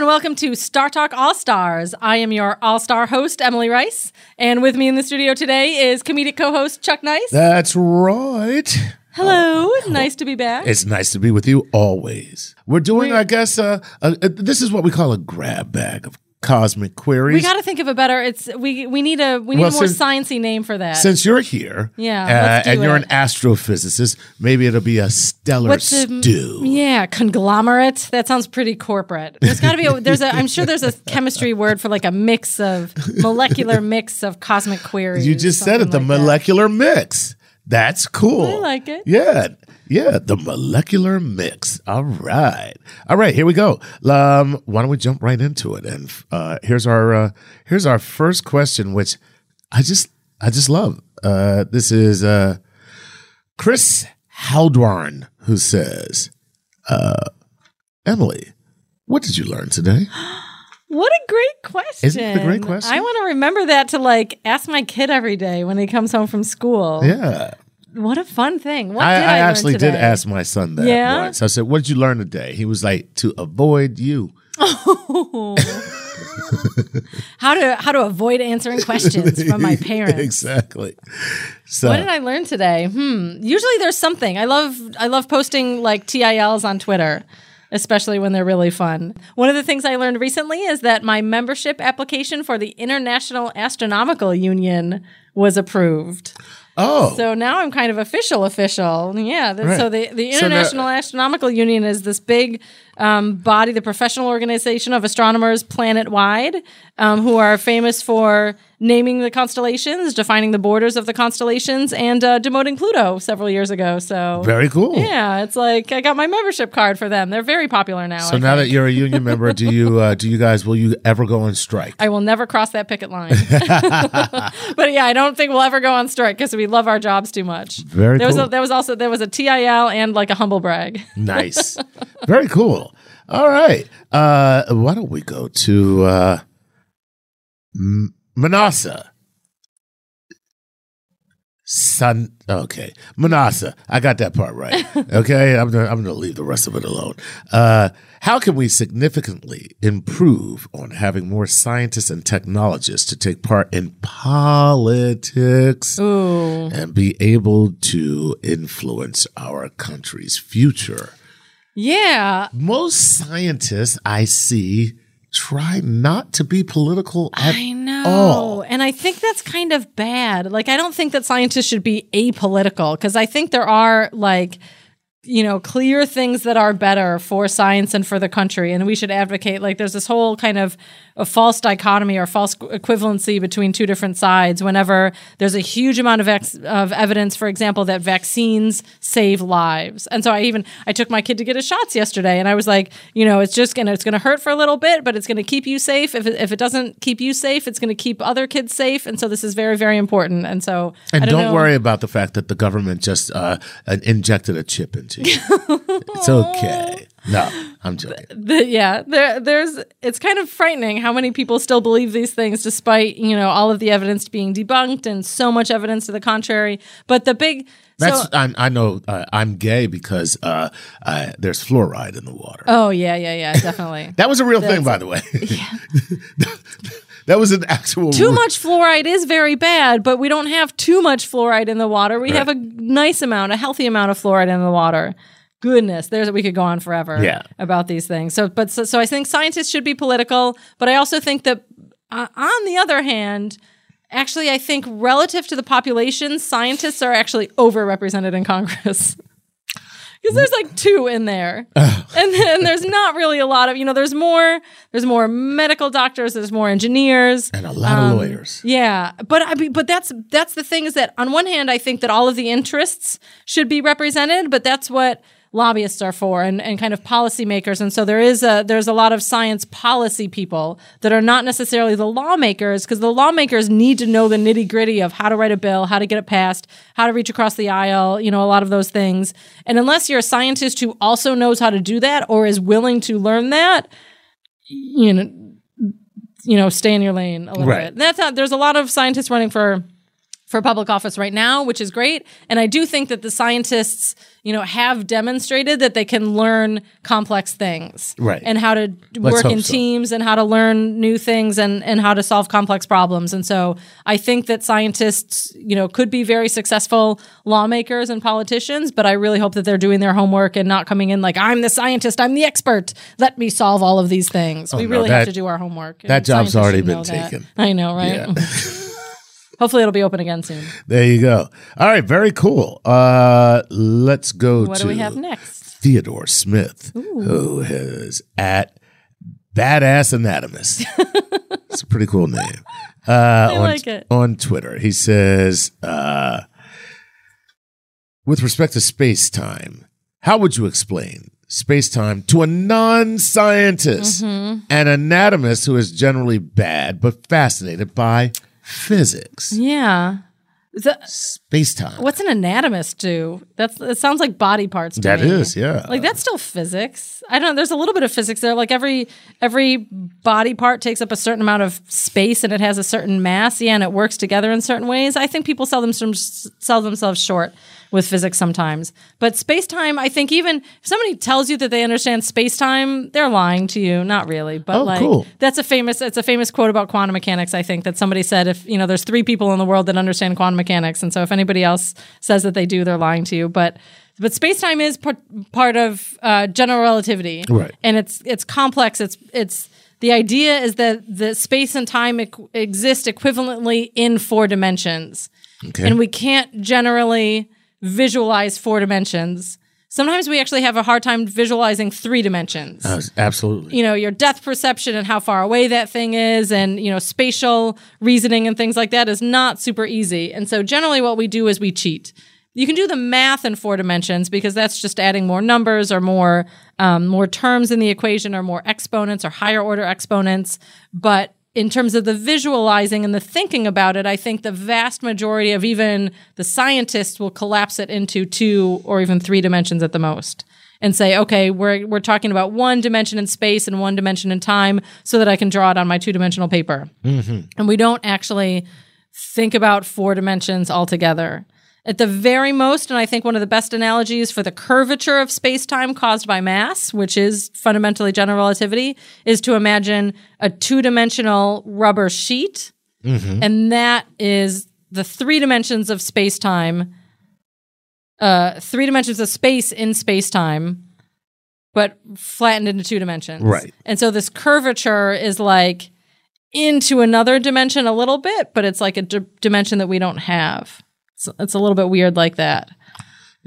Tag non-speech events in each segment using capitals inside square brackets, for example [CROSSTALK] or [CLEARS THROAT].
and welcome to Star Talk All Stars. I am your all star host, Emily Rice, and with me in the studio today is comedic co host Chuck Nice. That's right. Hello, nice to be back. It's nice to be with you always. We're doing, I guess, uh, uh, uh, this is what we call a grab bag of cosmic queries. we got to think of a better. It's we we need a we need Well, a more since- sciencey name for that. Since you're here, Yeah, uh, and you're an astrophysicist, maybe it'll be a stellar What's a- stew. yeah, conglomerate. That sounds pretty corporate. There's got to be a there's a I'm sure there's a chemistry word for like a mix of molecular [LAUGHS] mix of cosmic queries. You just said it, the like that. molecular mix. That's cool. I like it. Yeah. Yeah, the molecular mix. All right. All right, here we go. Um, why don't we jump right into it? And uh, here's our uh, here's our first question, which I just I just love. Uh, this is uh, Chris Haldwarn who says, uh, Emily, what did you learn today? [GASPS] What a great question. Isn't it a great question? I want to remember that to like ask my kid every day when he comes home from school. Yeah. What a fun thing. What I, did I, I learn actually today? did ask my son that Yeah? once. I said, "What did you learn today?" He was like, "To avoid you." Oh. [LAUGHS] how to how to avoid answering questions from my [LAUGHS] parents. exactly. So What did I learn today? Hmm. Usually there's something. I love I love posting like TILs on Twitter, especially when they're really fun. One of the things I learned recently is that my membership application for the International Astronomical Union was approved. Oh, So now I'm kind of official, official. Yeah. th- So Right. the, the So now- International Astronomical Union is this big um, body, the professional organization of astronomers planet wide, um, who are famous for naming the constellations, defining the borders of the constellations, and uh, demoting Pluto several years ago. So very cool. yeah, it's like I got my membership card for them. They're very popular now. So I now think. that you're a union member, do you [LAUGHS] uh, do you guys will you ever go on strike? I will never cross that picket line. [LAUGHS] [LAUGHS] but yeah, I don't think we'll ever go on strike because we love our jobs too much. Very there was cool. a, there was also there was a TIL and like a humble brag. nice, very cool. All right, uh, why don't we go to uh, M-? Son, Okay, Manasa. I got that part right. [LAUGHS] Okay, I'm gonna, I'm going to leave the rest of it alone. Uh, how can we significantly improve on having more scientists and technologists to take part in politics Ooh. and be able to influence our country's future? Yeah. Most scientists I see try not to be political at I know. all. And I think that's kind of bad. Like I don't think that scientists should be apolitical because I think there are like you know clear things that are better for science and for the country. And we should advocate like there's this whole kind of a false dichotomy or false equivalency between two different sides whenever there's a huge amount of ex- of evidence for example that vaccines save lives. And so i even i took my kid to get his shots yesterday and i was like you know it's just gonna it's gonna hurt for a little bit but it's gonna keep you safe. If it, if it doesn't keep you safe it's gonna keep other kids safe. And so this is very very important. And so And I don't, know- worry about the fact that the government just uh, uh, injected a chip into you. it's okay. [LAUGHS] No, I'm joking. the, yeah, there, there's. It's kind of frightening how many people still believe these things, despite you know all of the evidence being debunked and so much evidence to the contrary. But the big, That's so, I'm, I know uh, I'm gay because uh, uh, there's fluoride in the water. oh yeah, yeah, yeah, definitely. [LAUGHS] that was a real thing, by the way. [LAUGHS] that was an actual. too much fluoride is very bad, but we don't have too much fluoride in the water. We Right. have a nice amount, a healthy amount of fluoride in the water. Goodness, there's we could go on forever Yeah. about these things. So, but so, so I think scientists should be political, but I also think that uh, on the other hand, actually, I think relative to the population, scientists are actually overrepresented in Congress. [LAUGHS] Because there's like two in there, [LAUGHS] and then there's not really a lot of you know. There's more. There's more medical doctors. There's more engineers. and a lot Um, of lawyers. Yeah, but I but that's that's the thing is that on one hand, I think that all of the interests should be represented, but that's what lobbyists are for and, and kind of policymakers. And so there is a there's a lot of science policy people that are not necessarily the lawmakers because the lawmakers need to know the nitty gritty of how to write a bill, how to get it passed, how to reach across the aisle, you know, a lot of those things. And unless you're a scientist who also knows how to do that or is willing to learn that, you know, you know, stay in your lane a little Right. bit. That's not. There's a lot of scientists running for for public office right now, which is great. And I do think that the scientists, you know, have demonstrated that they can learn complex things. Right. And how to Let's work in so. teams and how to learn new things and, and how to solve complex problems. And so I think that scientists, you know, could be very successful lawmakers and politicians, but I really hope that they're doing their homework and not coming in like, I'm the scientist, I'm the expert, let me solve all of these things. Oh, we Oh, no, really that- have to do our homework. that And job's already been know that. taken. I know, right? Yeah. [LAUGHS] Hopefully it'll be open again soon. there you go. All right, very cool. Uh, let's go What to do we have next? Theodore Smith, who is at Badass Anatomist. [LAUGHS] it's a pretty cool name. Uh, I on, like it. On Twitter, he says, uh, with respect to space time, how would you explain space time to a non scientist, Mm-hmm. an anatomist who is generally bad but fascinated by physics? Yeah. The, Space time. what's an anatomist do? That's it sounds like body parts to That me. is, yeah. Like that's still physics. I don't know. There's a little bit of physics there. Like every every body part takes up a certain amount of space and it has a certain mass. Yeah, and it works together in certain ways. I think people sell them some, sell themselves short with physics sometimes. But space time, I think even if somebody tells you that they understand space time, they're lying to you. Not really, but Oh, like cool. that's a famous it's a famous quote about quantum mechanics. I think that somebody said if you know there's three people in the world that understand quantum mechanics, and so if anybody else says that they do, they're lying to you. But but space time is part, part of uh, general relativity, Right. And it's it's complex. It's it's the idea is that the space and time equ- exist equivalently in four dimensions, Okay. and we can't generally visualize four dimensions. Sometimes we actually have a hard time visualizing three dimensions Uh, absolutely. you know your depth perception and how far away that thing is and you know spatial reasoning and things like that is not super easy and so generally what we do is we cheat you can do the math in four dimensions because that's just adding more numbers or more um, more terms in the equation or more exponents or higher order exponents but in terms of the visualizing and the thinking about it, I think the vast majority of even the scientists will collapse it into two or even three dimensions at the most and say, okay, we're, we're talking about one dimension in space and one dimension in time so that I can draw it on my two dimensional paper. Mm-hmm. And we don't actually think about four dimensions altogether. At the very most, and I think one of the best analogies for the curvature of space time caused by mass, which is fundamentally general relativity, is to imagine a two dimensional rubber sheet. And that is the three dimensions of space time, uh, three dimensions of space in space time, but flattened into two dimensions. Right. And so this curvature is like into another dimension a little bit, but it's like a d- dimension that we don't have. It's, it's a little bit weird like that.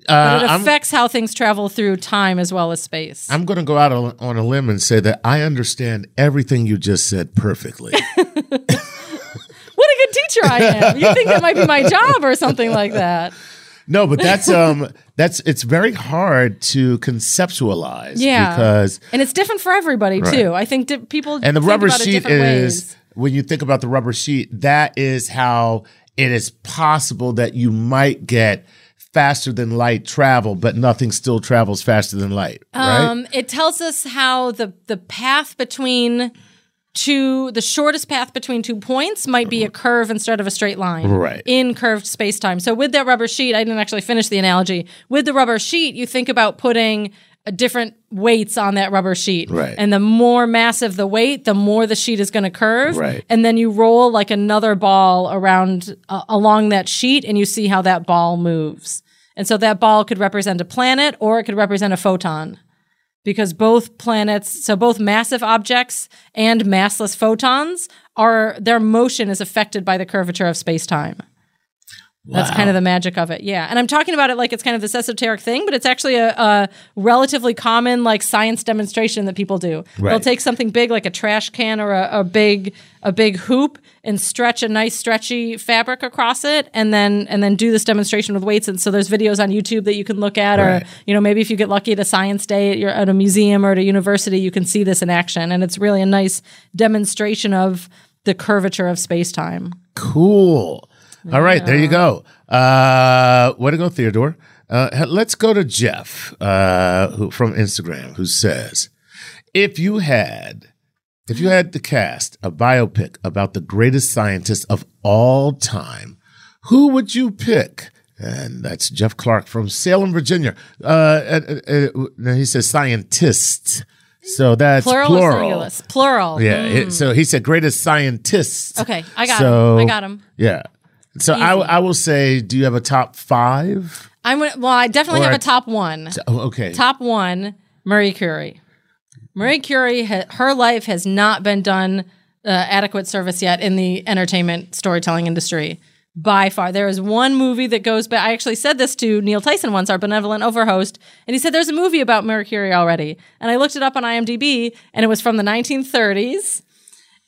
Uh, But it I'm- affects how things travel through time as well as space. I'm going to go out on on a limb and say that I understand everything you just said perfectly. [LAUGHS] what a good teacher I am. You think that might be my job or something like that. no, but that's um that's it's very hard to conceptualize Yeah. because And it's different for everybody too. I think di- people and the rubber sheet is ways. when you think about the rubber sheet that is how it is possible that you might get faster than light travel but nothing still travels faster than light right? Um, it tells us how the the path between two the shortest path between two points might be a curve instead of a straight line Right. in curved space-time. So with that rubber sheet i didn't actually finish the analogy. With the rubber sheet you think about putting different weights on that rubber sheet Right. and the more massive the weight the more the sheet is going to curve Right. and then you roll like another ball around uh, along that sheet and you see how that ball moves and so that ball could represent a planet or it could represent a photon because both planets so both massive objects and massless photons are their motion is affected by the curvature of space-time that's kind of the magic of it yeah. And i'm talking about it like it's kind of this esoteric thing but it's actually a, a relatively common like science demonstration that people do. They'll take something big like a trash can or a, a big a big hoop and stretch a nice stretchy fabric across it and then and then do this demonstration with weights. And so there's videos on youtube that you can look at Right. or you know maybe if you get lucky at a science day at, your, at a museum or at a university you can see this in action. And it's really a nice demonstration of the curvature of space-time. Cool. All right, there you go. Uh, way to go, Theodore. Uh, let's go to Jeff uh, who, from Instagram, who says, "If you had, if you had to cast a biopic about the greatest scientist of all time, who would you pick? And that's Jeff Clark from Salem, Virginia. Uh, uh, uh, uh, he says scientists. So that's Plural, plural. Plural. Yeah. it- so he said greatest scientists. Okay, I got So- him. I got him. Yeah. So I, I will say, do you have a top five? I'm well. I definitely Or have a- a top one. Oh, okay. Top one, Marie Curie. Marie Curie, ha- her life has not been done uh, adequate service yet in the entertainment storytelling industry. By far, there is one movie that goes back. I actually said this to Neil Tyson once, our benevolent overhost, and he said there's a movie about Marie Curie already. And I looked it up on IMDb, and it was from the 1930s,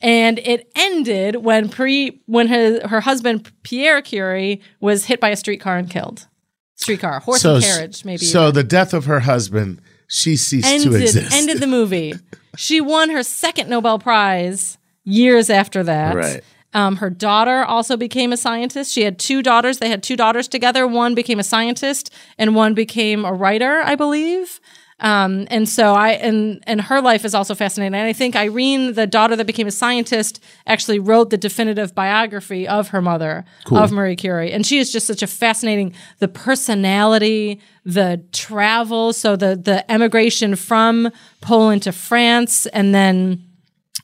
and it ended when pre when her her husband Pierre Curie was hit by a streetcar and killed. Streetcar, horse and carriage, maybe. So the death of her husband, she ceased to ended exist. ended the [LAUGHS] movie. she won her second Nobel Prize years after that. Right. Um, her daughter also became a scientist. She had two daughters. They had two daughters together. One became a scientist, and one became a writer, I believe. Um, and so I and and her life is also fascinating. And I think Irene, the daughter that became a scientist, actually wrote the definitive biography of her mother, of Marie Curie. And she is just such a fascinating the personality, the travel, so the the emigration from Poland to France, and then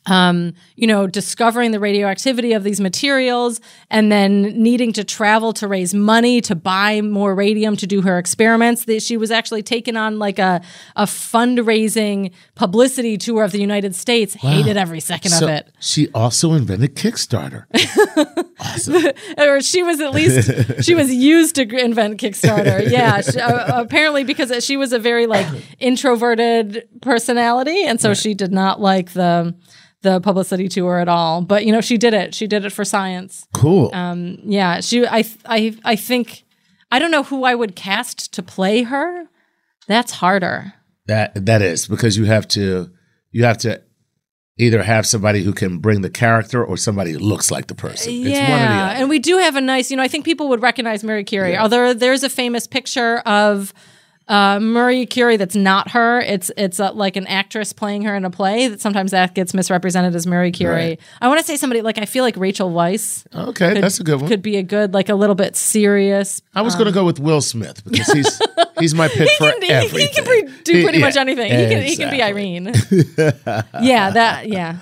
um, you know, discovering the radioactivity of these materials and then needing to travel to raise money to buy more radium to do her experiments. That she was actually taken on like a, a fundraising publicity tour of the United States, hated every second so of it. she also invented Kickstarter. [LAUGHS] [LAUGHS] Or she was at least, [LAUGHS] she was used to invent Kickstarter. Yeah. She, uh, apparently because she was a very like introverted personality. And so she did not like the, the publicity tour at all. But you know, she did it. She did it for science. Cool. Um, yeah, she. I. I. I think. I don't know who I would cast to play her. That's harder. that that is because you have to you have to either have somebody who can bring the character or somebody who looks like the person. yeah, It's one or the other. and we do have a nice. You know, I think people would recognize Mary Curie. Although there's a famous picture of. Uh, Marie Curie, that's not her. It's it's uh, like an actress playing her in a play. That sometimes that gets misrepresented as Marie Curie. Right. I want to say somebody like I feel like Rachel Weisz okay, that's a good one. could be a good like a little bit serious I was going to go with Will Smith because he's [LAUGHS] he's my pick for can, he, everything. he can pre- do pretty Yeah, much anything. He can, he can be. Irene. [LAUGHS] yeah, that. Yeah.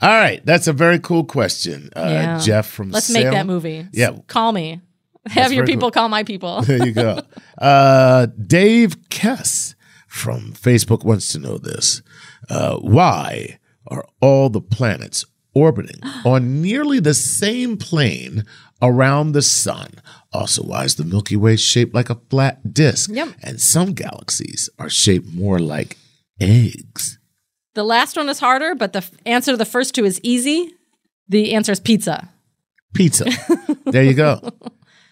All right, that's a very cool question, uh, Yeah. Jeff from. Let's make that movie. Yeah. Call me. [LAUGHS] Have your people cool. call my people. [LAUGHS] There you go. Uh, Dave Kess from Facebook wants to know this: uh, Why are all the planets orbiting [GASPS] on nearly the same plane around the sun? Also, why is the Milky Way shaped like a flat disk? Yep. And some galaxies are shaped more like eggs. the last one is harder, but the f- answer to the first two is easy. The answer is pizza. Pizza. [LAUGHS] there you go.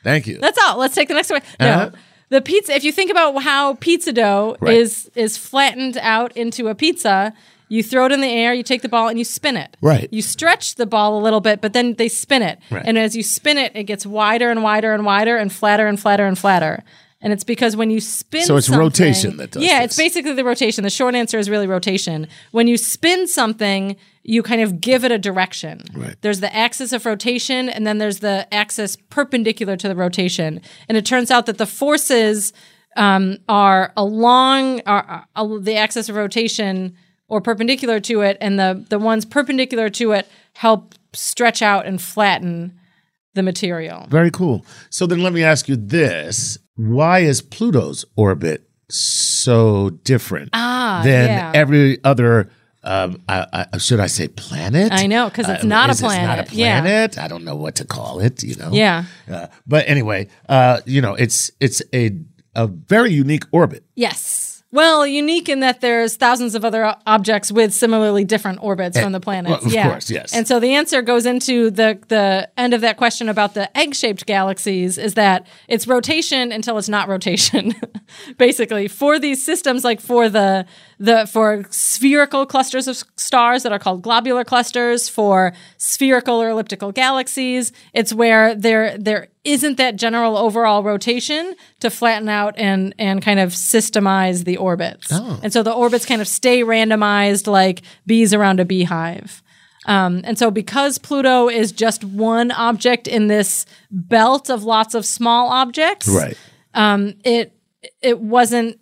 Thank you. That's all. Let's take the next one. No. Uh-huh. The pizza, if you think about how pizza dough Right. is is flattened out into a pizza, you throw it in the air, you take the ball and you spin it. Right. You stretch the ball a little bit, but then they spin it. Right. And as you spin it, it gets wider and wider and wider and flatter and flatter and flatter. And it's because when you spin So it's rotation that does it. Yeah, this. it's basically the rotation. The short answer is really rotation. When you spin something, you kind of give it a direction. Right. There's the axis of rotation, and then there's the axis perpendicular to the rotation. And it turns out that the forces um, are along are, are the axis of rotation or perpendicular to it, and the the ones perpendicular to it help stretch out and flatten the material. Very cool. So then let me ask you this. Why is Pluto's orbit so different Ah, than yeah. every other, um, I, I, should I say planet? I know because it's Uh, not a is it not planet. a Yeah. planet. I don't know what to call it, you know? Yeah. Uh, but anyway, uh, you know, it's, it's a, a very unique orbit. Yes. Well, unique in that there's thousands of other objects with similarly different orbits from the planets. Eh, well, of yeah. course, yes. And so the answer goes into the the end of that question about the egg-shaped galaxies is that it's rotation until it's not rotation. [LAUGHS] Basically, for these systems like for the the for spherical clusters of stars that are called globular clusters, for spherical or elliptical galaxies, it's where there there isn't that general overall rotation to flatten out and and kind of systemize the orbits. Oh. And so the orbits kind of stay randomized like bees around a beehive. Um, and so, because Pluto is just one object in this belt of lots of small objects, Right. um, it it wasn't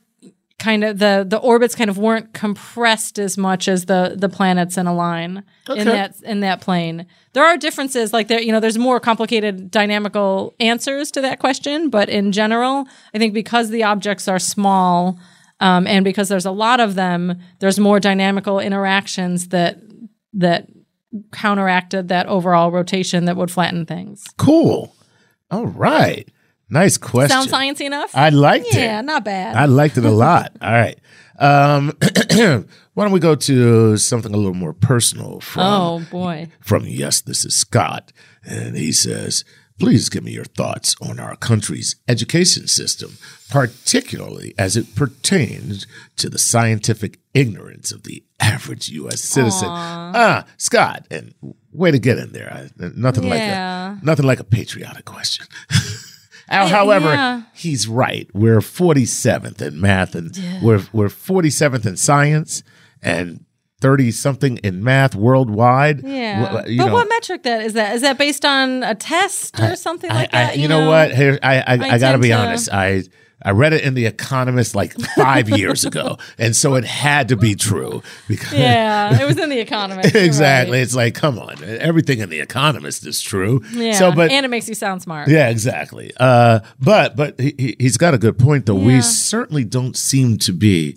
kind of the the orbits kind of weren't compressed as much as the the planets in a line Okay. in that in that plane. There are differences, like there you know, there's more complicated dynamical answers to that question, but in general, I think because the objects are small. Um, and because there's a lot of them, there's more dynamical interactions that that counteracted that overall rotation that would flatten things. Cool. All right. Nice question. Sound sciencey enough? I liked yeah, it. Yeah, not bad. I liked it a lot. [LAUGHS] All right. Um, [CLEARS THROAT] why don't we go to something a little more personal from oh boy. from yes, this is Scott, and he says, "Please give me your thoughts on our country's education system, particularly as it pertains to the scientific ignorance of the average U.S. citizen." Ah, Scott, and way to get in there. I, nothing Yeah. like a nothing like a patriotic question. [LAUGHS] How- However, yeah. he's right. We're 47th in math, and we're we're 47th in science, and 30 something in math worldwide. Yeah, you but know, what metric that is that? Is that based on a test or something I, like I- that? you, know, what? Here, I I, I, got to be to- honest. I I read it in the Economist like five [LAUGHS] years ago, and so it had to be true because Yeah, it was in the Economist. exactly. right. It's like, come on, everything in the Economist is true. Yeah, So, but and it makes you sound smart. Yeah, exactly. Uh, but but he, he's got a good point though. Yeah. We certainly don't seem to be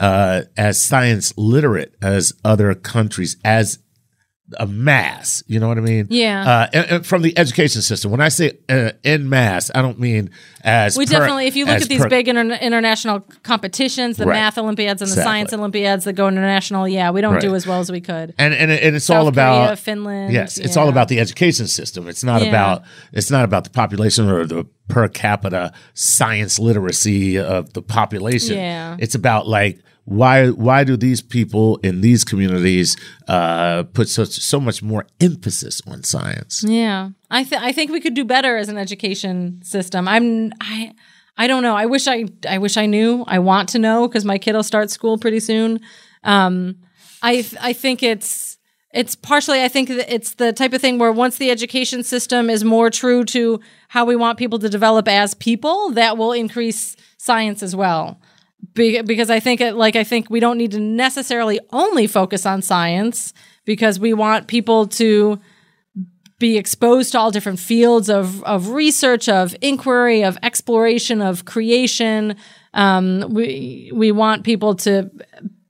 uh, as science literate as other countries as a mass. You know what I mean? Yeah. Uh, and- and from the education system, when I say uh, in mass, I don't mean as We per- definitely, if you look at these per- big interna- international competitions, the Right. math Olympiads and the Exactly. science Olympiads that go international, yeah, we don't do as well as we could. and and, and it's South all about Korea, Finland. Yes, it's yeah. all about the education system. It's not Yeah. about it's not about the population or the per capita science literacy of the population. Yeah. It's about like why why do these people in these communities uh, put such so much more emphasis on science? Yeah, I th- I think we could do better as an education system. I'm I I don't know. I wish I I wish I knew. I want to know because my kid will start school pretty soon. Um, I I think it's it's partially I think it's the type of thing where once the education system is more true to how we want people to develop as people, that will increase science as well. Be- because I think it, like I think we don't need to necessarily only focus on science because we want people to be exposed to all different fields of, of research, of inquiry, of exploration, of creation. Um, we we want people to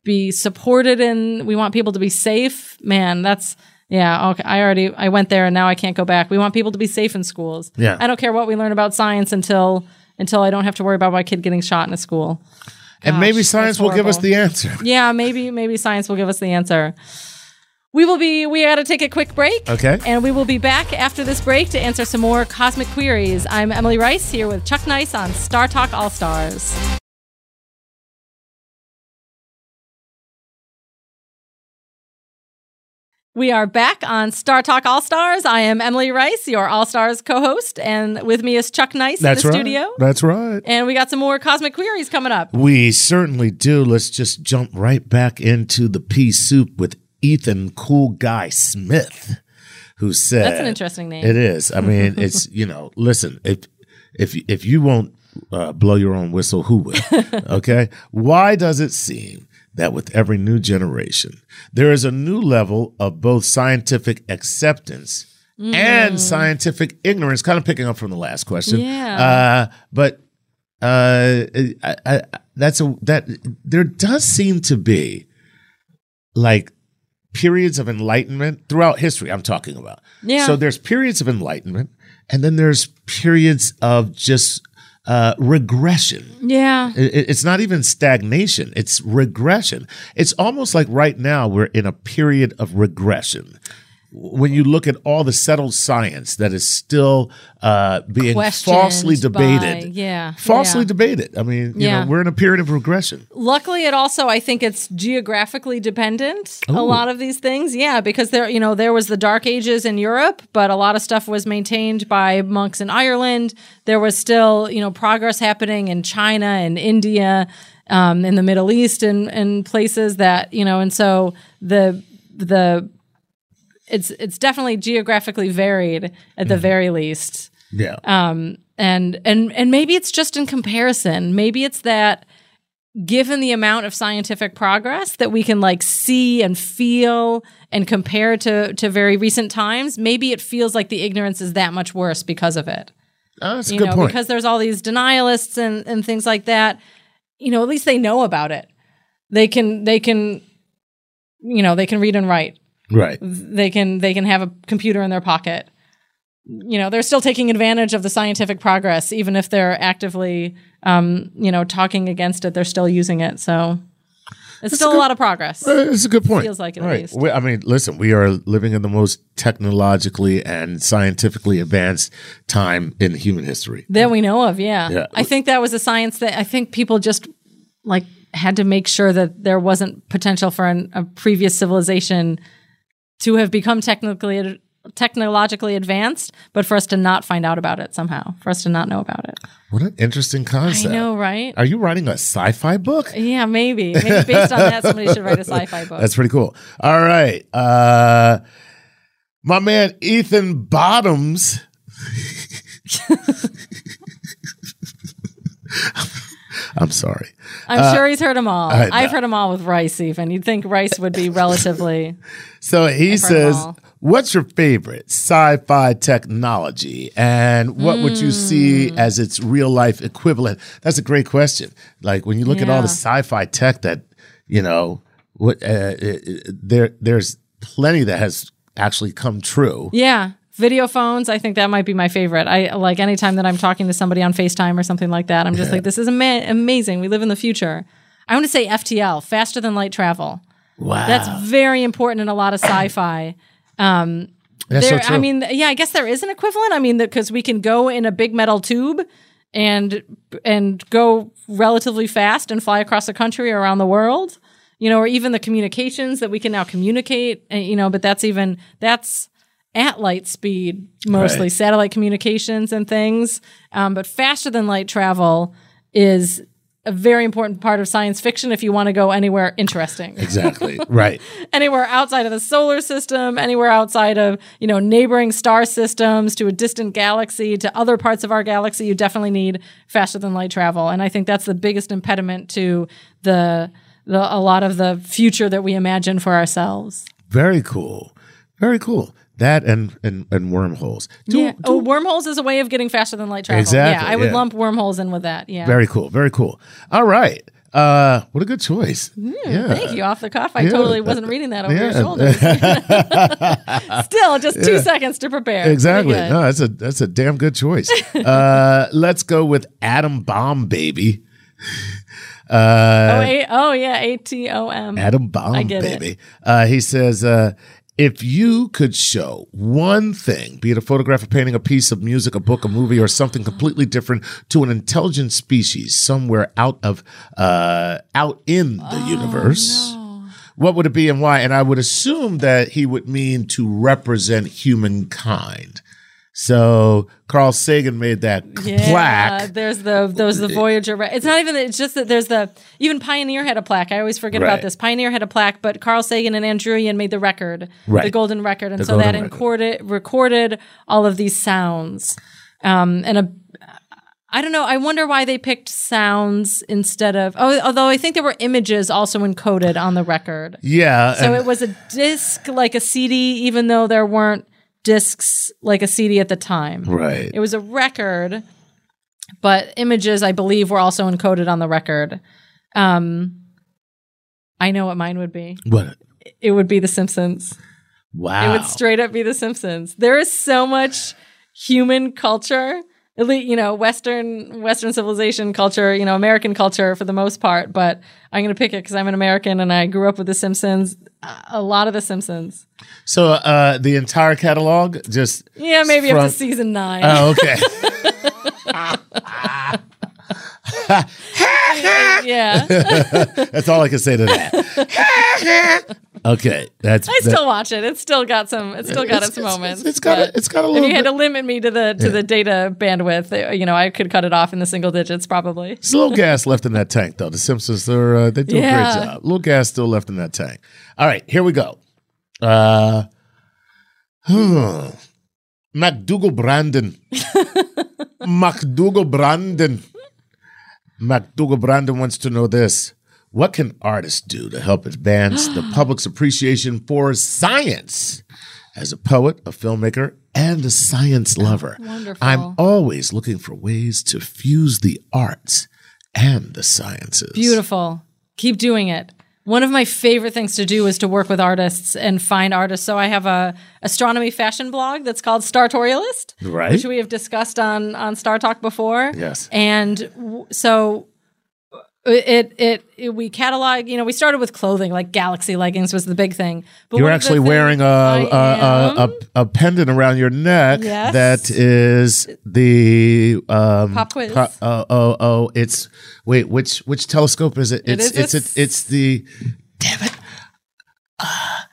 be supported and we want people to be safe. Man, that's yeah. Okay, I already I went there and now I can't go back. We want people to be safe in schools. Yeah. I don't care what we learn about science until until I don't have to worry about my kid getting shot in a school. And maybe science will give us the answer. [LAUGHS] Yeah, maybe maybe science will give us the answer. We will be we got to take a quick break. Okay. And we will be back after this break to answer some more cosmic queries. I'm Emily Rice here with Chuck Nice on Star Talk All Stars. We are back on Star Talk All Stars. I am Emily Rice, your All Stars co-host, and with me is Chuck Nice That's in the right. studio. That's right. And we got some more cosmic queries coming up. We certainly do. Let's just jump right back into the pea soup with Ethan Cool Guy Smith, who said That's an interesting name. It is. I mean, [LAUGHS] it's you know, listen, if if if you won't uh, blow your own whistle, who will? [LAUGHS] okay. Why does it seem that with every new generation, there is a new level of both scientific acceptance and scientific ignorance? Kind of picking up from the last question. Yeah. Uh, but uh, I, I, that's a that there does seem to be like periods of enlightenment throughout history. I'm talking about. Yeah. So there's periods of enlightenment, and then there's periods of just uh, regression. Yeah. It- It's not even stagnation, it's regression. It's almost like right now we're in a period of regression. When you look at all the settled science that is still uh, being Questioned falsely debated, by- yeah, falsely yeah. debated. I mean, you Yeah. know, we're in a period of regression. Luckily, it also I think it's geographically dependent. A lot of these things, yeah, because there you know there was the Dark Ages in Europe, but a lot of stuff was maintained by monks in Ireland. There was still you know progress happening in China and India, um, in the Middle East, and and places that you know, and so the the it's it's definitely geographically varied at the very least. Yeah. Um, and and and maybe it's just in comparison. Maybe it's that given the amount of scientific progress that we can like see and feel and compare to to very recent times, maybe it feels like the ignorance is that much worse because of it. Oh, that's a good know, point. because there's all these denialists and and things like that. You know, at least they know about it. They can they can you know, they can read and write right. they can they can have a computer in their pocket you know they're still taking advantage of the scientific progress even if they're actively um, you know talking against it they're still using it so it's still a, good- lot of progress Uh, It's a good point. Feels like it at right. least. We, I mean, listen, we are living in the most technologically and scientifically advanced time in human history. that we know of yeah. Yeah. i think that was a science that i think people just like had to make sure that there wasn't potential for an, a previous civilization to have become technically technologically advanced but for us to not find out about it somehow for us to not know about it What an interesting concept. i know right Are you writing a sci-fi book? Yeah, maybe. Maybe based on that, somebody should write a sci-fi [LAUGHS] book. That's pretty cool. All right. Uh my man Ethan Bottoms. [LAUGHS] [LAUGHS] [LAUGHS] I'm sorry. I'm sure he's heard them all. I've heard them all with Rice. Even you'd think Rice would be relatively. [LAUGHS] So he says. What's your favorite sci fi technology? And what would you see Hmm. as its real life equivalent? That's a great question. Like when you look at all the sci fi tech that, you know, what uh, uh, there there's plenty that has actually come true. Yeah, video phones. I think that might be my favorite. I like anytime that I'm talking to somebody on Facetime or something like that. I'm just like, this is ama- amazing. We live in the future. I want to say FTL, faster than light travel. Wow. That's very important in a lot of sci-fi. Um, That's there, so true. I mean, yeah, I guess there is an equivalent. I mean, because we can go in a big metal tube and and go relatively fast and fly across the country or around the world. You know, or even the communications that we can now communicate. uh, You know, but that's even that's at light speed mostly Right. satellite communications and things. Um, but faster than light travel is a very important part of science fiction if you want to go anywhere interesting [LAUGHS] exactly. right. anywhere outside of the solar system, anywhere outside of, you know, neighboring star systems to a distant galaxy to other parts of our galaxy, you definitely need faster than light travel. And I think that's the biggest impediment to the, the a lot of the future that we imagine for ourselves. Very cool. Very cool. That and and, and wormholes. Do- yeah. oh, wormholes is a way of getting faster than light travel. Exactly, Yeah, I would yeah. lump wormholes in with that. Yeah. Very cool. Very cool. All right. Uh, what a good choice. yeah. Thank you. Off the cuff. I Yeah. totally wasn't reading that over your Yeah. shoulders. [LAUGHS] Still, just two seconds to prepare. Exactly. No, that's a that's a damn good choice. [LAUGHS] uh, let's go with Atom Bomb Baby. Oh, a- oh yeah, A T O M. Atom Bomb get it. Baby. Uh, he says, uh, if you could show one thing, be it a photograph, a painting, a piece of music, a book, a movie, or something completely different to an intelligent species somewhere out of uh, out in the Oh, universe. What would it be and why? And I would assume that he would mean to represent humankind. So Carl Sagan made that Yeah, plaque. there's the those the Voyager. It's not even. It's just that there's the even Pioneer had a plaque. I always forget Right. about this. Pioneer had a plaque, but Carl Sagan and Ann Druyan made the record, Right. the golden record, and The so that recorded recorded all of these sounds. Um, and a, I don't know. I wonder why they picked sounds instead of. Oh, although I think there were images also encoded on the record. Yeah. So it was a disc like a CD, even though there weren't discs like a CD at the time. right. It was a record, but images, I believe, were also encoded on the record. Um, I know what mine would be. what? It would be The Simpsons. Wow. It would straight up be The Simpsons. There is so much human culture, least you know, Western Western civilization culture, you know, American culture for the most part. But I'm going to pick it because I'm an American and I grew up with The Simpsons. A lot of The Simpsons. So uh, the entire catalog, just Yeah, maybe up to season nine. oh, okay. [LAUGHS] [LAUGHS] [LAUGHS] yeah, [LAUGHS] that's all I can say to that. [LAUGHS] okay, that's I that- still watch it. It's still got some. It's still got It's- its, it's- moments. it's got a- it's got a If little you had bit- to limit me to the to the data bandwidth, uh, you know, I could cut it off in the single digits probably. There's a little gas left in that tank, though. The Simpsons, they're uh, they do a great job. A little gas still left in that tank. All right, here we go. Uh, Huh. [SIGHS] MacDougall Brandon. MacDougall Brandon. MacDougall Brandon wants to know this. What can artists do to help advance the [GASPS] public's appreciation for science? As a poet, a filmmaker, and a science lover, Wonderful. I'm always looking for ways to fuse the arts and the sciences. Beautiful. Keep doing it. One of my favorite things to do is to work with artists and find artists. So I have a astronomy fashion blog that's called Startorialist, Right. which we have discussed on on Star Talk before. Yes. And w- so it, it it we catalog. You know, we started with clothing, like Galaxy leggings was the big thing. But You're one of the actually wearing a a, a, a a pendant around your neck Yes. that is the um, Pop quiz. oh oh oh! It's wait which which telescope is it? It's is it's it's, it's the damn it. Ah.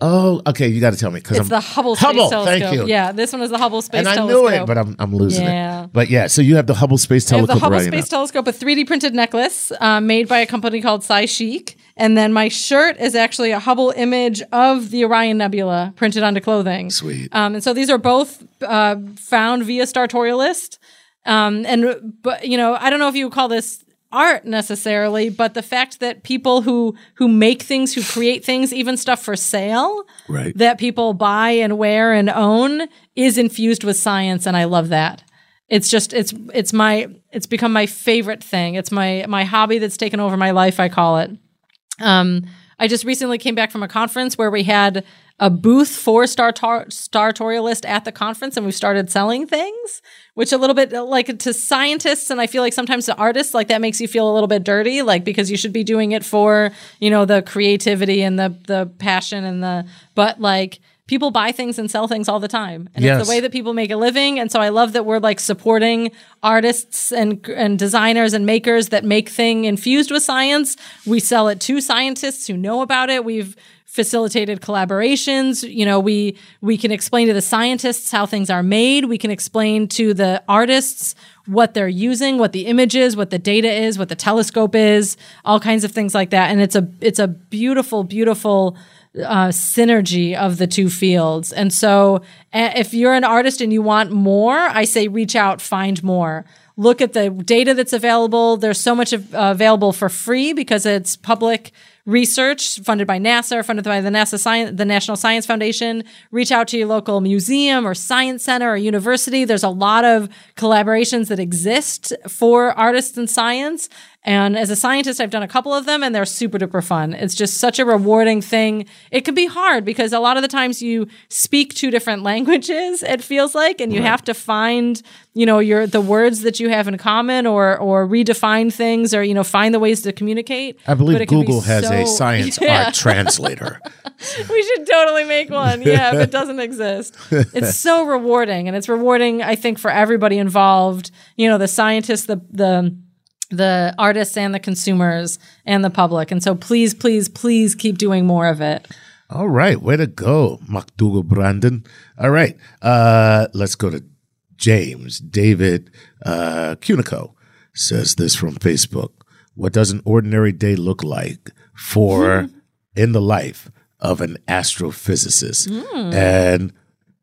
Oh, okay. You got to tell me because It's I'm the Hubble Space Hubble, Telescope. thank you. Yeah, this one is the Hubble Space and I Telescope. knew it, but I'm I'm losing Yeah. it. But yeah, so you have the Hubble Space I have Telescope the Hubble Space. Telescope, a 3D printed necklace uh, made by a company called Sci Chic. And then my shirt is actually a Hubble image of the Orion Nebula printed onto clothing. Sweet. Um, and so these are both uh, found via Startorialist. Um, and but you know, I don't know if you would call this art necessarily, but the fact that people who who make things, who create things, even stuff for sale, Right. that people buy and wear and own, is infused with science, and I love that. It's just it's it's my it's become my favorite thing. It's my my hobby that's taken over my life. I call it. Um, I just recently came back from a conference where we had a booth for Star Startorialist at the conference, and we started selling things, which a little bit uh, like to scientists, and I feel like sometimes to artists, like that makes you feel a little bit dirty, like because you should be doing it for you know the creativity and the the passion and the, but like people buy things and sell things all the time and Yes. it's the way that people make a living and so i love that we're like supporting artists and and designers and makers that make thing infused with science we sell it to scientists who know about it we've facilitated collaborations you know we we can explain to the scientists how things are made we can explain to the artists what they're using what the image is what the data is what the telescope is all kinds of things like that and it's a it's a beautiful beautiful uh, synergy of the two fields. And so, if you're an artist and you want more, I say reach out, find more. Look at the data that's available. There's so much uh, available for free because it's public research funded by NASA, or funded by the NASA Science, the National Science Foundation. Reach out to your local museum or science center or university. There's a lot of collaborations that exist for artists and science. And as a scientist, I've done a couple of them and they're super duper fun. It's just such a rewarding thing. It can be hard because a lot of the times you speak two different languages, it feels like, and you have to find, you know, your the words that you have in common or or redefine things or, you know, find the ways to communicate. I believe can be Google has a science [LAUGHS] Yeah. art translator. [LAUGHS] We should totally make one. Yeah, if it [LAUGHS] doesn't exist. It's so rewarding and it's rewarding I think for everybody involved, you know, the scientists, the the the artists and the consumers and the public. And so please please please keep doing more of it. All right, way to go, MacDougall Brandon. All right, uh, let's go to James David uh, Cunico says this from Facebook. What does an ordinary day look like for [LAUGHS] in the life of an astrophysicist? Hmm. And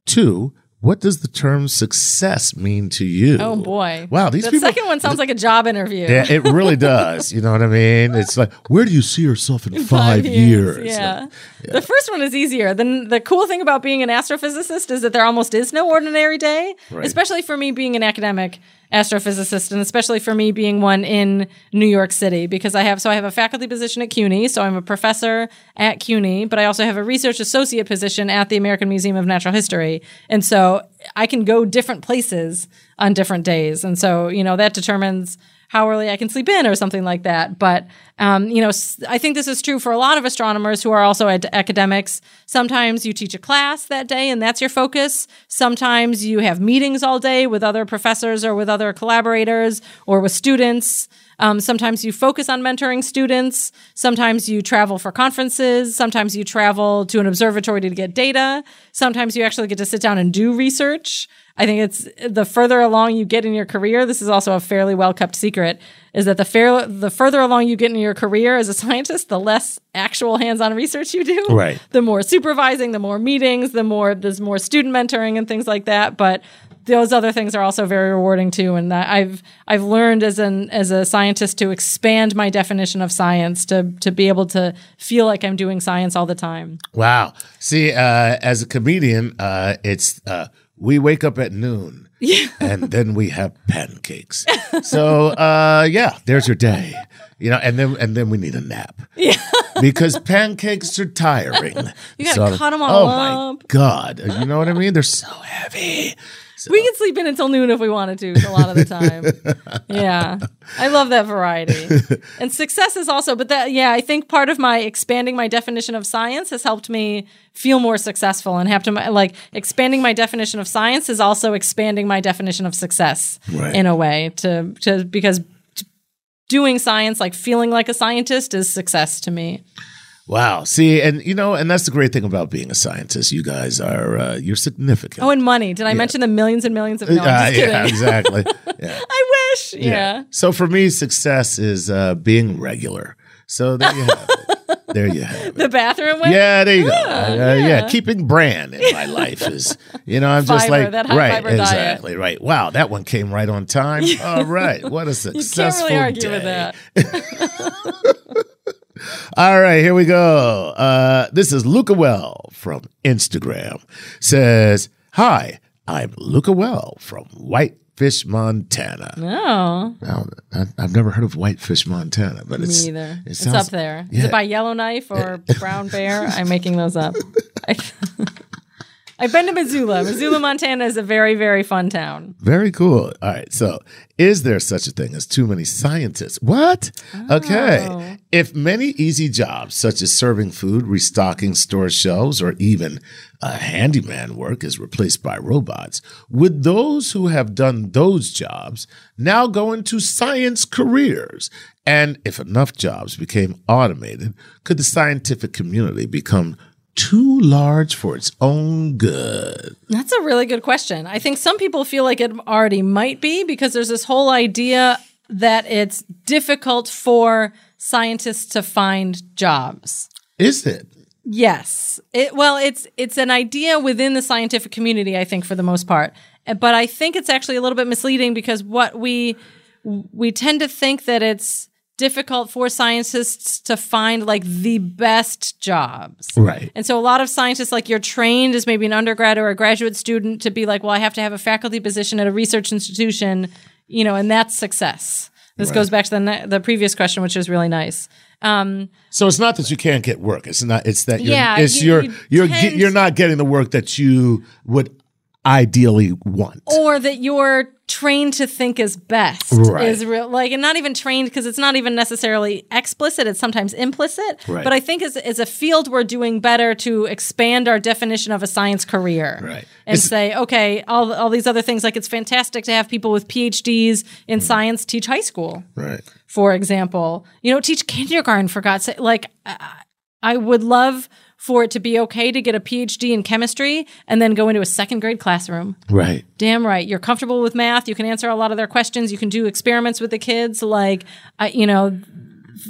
two, what does the term success mean to you? Oh boy. Wow, these the people. second one sounds like a job interview. yeah, it really does. You know what I mean? It's like, where do you see yourself in five, years? Yeah. The first one is easier. Then the cool thing about being an astrophysicist is that there almost is no ordinary day, Right. especially for me being an academic astrophysicist and especially for me being one in New York City because I have so I have a faculty position at CUNY, so I'm a professor at CUNY, but I also have a research associate position at the American Museum of Natural History. And so I can go different places on different days. And so, you know, that determines how early I can sleep in or something like that. But, um, you know, I think this is true for a lot of astronomers who are also ad- academics. Sometimes you teach a class that day and that's your focus. Sometimes you have meetings all day with other professors or with other collaborators or with students. Um, sometimes you focus on mentoring students. Sometimes you travel for conferences. Sometimes you travel to an observatory to get data. Sometimes you actually get to sit down and do research. I think it's the further along you get in your career. This is also a fairly well kept secret. Is that the fair the further along you get in your career as a scientist, the less actual hands on research you do. Right. The more supervising, the more meetings, the more there's more student mentoring and things like that. But those other things are also very rewarding too. And that I've I've learned as an as a scientist to expand my definition of science to to be able to feel like I'm doing science all the time. Wow. See, uh, as a comedian, uh, it's uh, we wake up at noon and [LAUGHS] then we have pancakes. So uh, yeah, there's your day. You know, and then and then we need a nap. Yeah. [LAUGHS] because pancakes are tiring. You gotta cut them all Oh my god. You know what I mean? They're so heavy. We can sleep in until noon if we wanted to a lot of the time. [LAUGHS] yeah. I love that variety. And success is also, but that, yeah, I think part of my expanding my definition of science has helped me feel more successful and have to, like, expanding my definition of science is also expanding my definition of success Right. in a way to, to, because doing science, like feeling like a scientist is success to me. Wow. See, and you know, and that's the great thing about being a scientist. You guys are uh, you're significant. Oh, and money. Did I mention the millions and millions of, no, Uh, yeah, [LAUGHS] exactly. [LAUGHS] Yeah. I wish. yeah. So for me, success is uh, being regular. So there you have it. [LAUGHS] There you have it. The bathroom way? Yeah, there you go. Uh, yeah. keeping brand in my life is, you know, I'm just Fiber, like, right, fiber diet. exactly, right. Wow, that one came right on time. All right, what a You successful can't really argue day. with that. All right, here we go. Uh, this is Luca Well from Instagram. Says, "Hi, I'm Luca Well from Whitefish, Montana." No, Now, I, I've never heard of Whitefish, Montana, but me it's either. it It's up there. Is yeah. it by Yellowknife or [LAUGHS] Brown Bear? I'm making those up. [LAUGHS] I've been to Missoula. Missoula, Montana is a very, very fun town. Very cool. All right. So, is there such a thing as too many scientists? What? Oh. Okay. If many easy jobs, such as serving food, restocking store shelves, or even uh, handyman work, is replaced by robots, would those who have done those jobs now go into science careers? And if enough jobs became automated, could the scientific community become too large for its own good? That's a really good question. I think some people feel like it already might be because there's this whole idea that it's difficult for scientists to find jobs. Is it? Yes. It, well, it's it's an idea within the scientific community, I think, for the most part. But I think it's actually a little bit misleading because what we we tend to think that it's difficult for scientists to find like the best jobs. Right. And so a lot of scientists, like you're trained as maybe an undergrad or a graduate student to be like, well, I have to have a faculty position at a research institution, you know, and that's success. This goes back to the ne- the previous question, which is really nice. Um, So it's not that you can't get work. It's not. It's that you're, Yeah, it's you- you're you you're ge- you're not getting the work that you would ideally want. or that you're trained to think is best Right. is real like and not even trained because it's not even necessarily explicit it's sometimes implicit Right. but i think as, as a field we're doing better to expand our definition of a science career Right. and It's- say okay all, all these other things like it's fantastic to have people with phds in mm. science teach high school right. for example you know teach kindergarten for god's sake like I, I would love for it to be okay to get a phd in chemistry and then go into a second grade classroom Right. Damn right. You're comfortable with math. You can answer a lot of their questions. You can do experiments with the kids. Like, I, you know,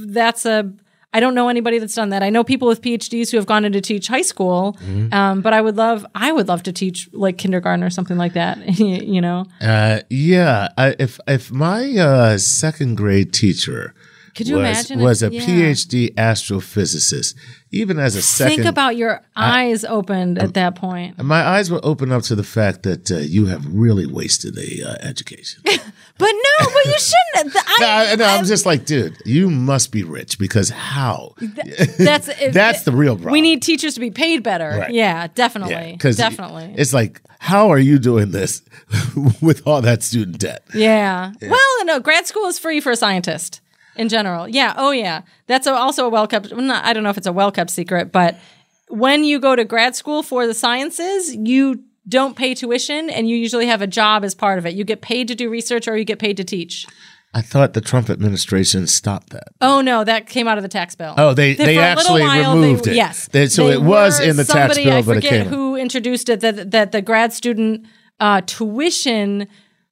that's a. I don't know anybody that's done that. I know people with PhDs who have gone in to teach high school, um, but I would love. I would love to teach like kindergarten or something like that. [LAUGHS] you know, Uh, yeah. I, if if my uh, second grade teacher Could you was, imagine was a yeah. PhD astrophysicist, even as a second, think about your eyes opened at that point. my eyes were open up to the fact that uh, you have really wasted a uh, education. [LAUGHS] But no, but you shouldn't. The- [LAUGHS] no, I, I, no, I'm just like, dude, you must be rich because how? [LAUGHS] that's That's the real problem. We need teachers to be paid better. Right. Yeah, definitely. because definitely. it's like, how are you doing this with all that student debt? Yeah. Well, no, grad school is free for a scientist in general. Yeah. Oh, yeah. That's a, also a well kept. I don't know if it's a well kept secret, but when you go to grad school for the sciences, you don't pay tuition, and you usually have a job as part of it. You get paid to do research, or you get paid to teach. I thought the Trump administration stopped that. Oh no, that came out of the tax bill. Oh, they- they actually while, removed they- it. Yes, They- so it was in the tax somebody, bill, I but it forget came- who introduced it that that the grad student uh, tuition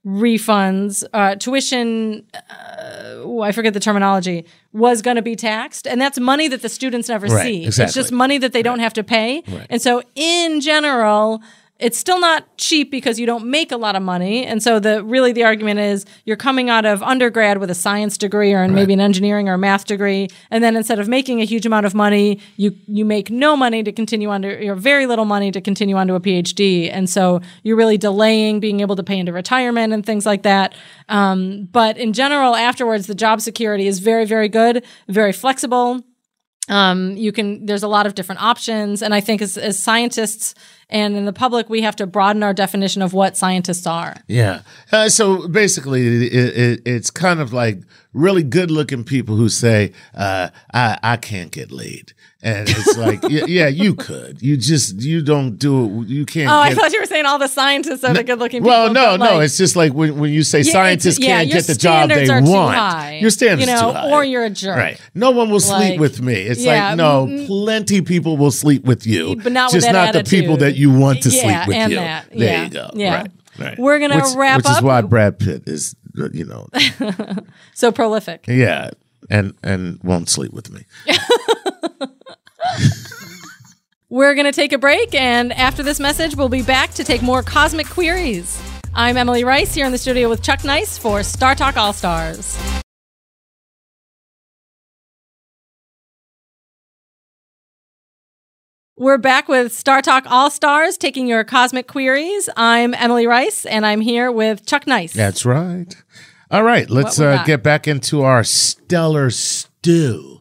refunds, uh, tuition, uh, oh, I forget the terminology, was going to be taxed. And that's money that the students never Right, see. It's just money that they don't have to pay. And so, in general, it's still not cheap because you don't make a lot of money. And so the really the argument is you're coming out of undergrad with a science degree or maybe an engineering or math degree, and then instead of making a huge amount of money, you you make no money to continue under or very little money to continue onto a PhD. And so you're really delaying being able to pay into retirement and things like that. Um, but in general, afterwards, the job security is very, very good, very flexible um, you can there's a lot of different options and i think as, as scientists and in the public we have to broaden our definition of what scientists are Yeah. Uh, so basically, it, it, it's kind of like really good looking people who say, uh, I, I can't get laid. And it's like, [LAUGHS] yeah, yeah, you could. You just, you don't do it. You can't oh i thought you were saying all the scientists are the good looking people Well, no, no. like, It's just like when, when you say Yeah, scientists can't get the job they standards are too want, high, your standards you know, too high, or you're a jerk. Right. No one will sleep Like, with me. It's like no, mm, plenty people will sleep with you, but not with just not the people that you want to sleep with and you. that. There you go. yeah. Right. Right. We're gonna which, wrap which up. Which is why Brad Pitt is, you know, [LAUGHS] so prolific yeah, and and won't sleep with me. [LAUGHS] [LAUGHS] we're going to take a break and after this message we'll be back to take more cosmic queries i'm emily rice here in the studio with chuck nice for star talk all stars We're back with Star Talk All Stars, taking your cosmic queries. I'm Emily Rice, and I'm here with Chuck Nice. That's right. All right, let's uh, got? get back into our stellar stew.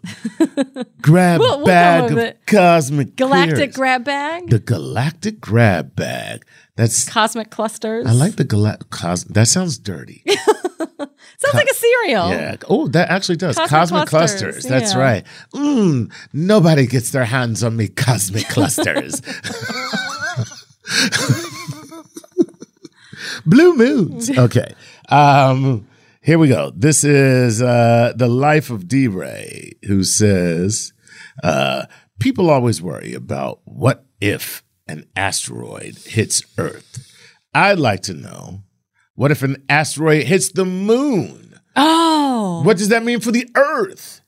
[LAUGHS] grab We'll- we'll bag of it. cosmic Galactic queers. grab bag, the galactic grab bag. That's cosmic clusters. I like the galactic. Cos- that sounds dirty. [LAUGHS] Sounds like a cereal. Yeah. Oh, that actually does. Cosmic Cosmic, clusters, clusters. That's yeah. right. Mm, nobody gets their hands on me. Cosmic clusters. [LAUGHS] Blue moons. Okay. Um, here we go. This is uh, the life of D Ray, who says, uh, People always worry about what if an asteroid hits Earth. I'd like to know what if an asteroid hits the moon? Oh, What does that mean for the Earth?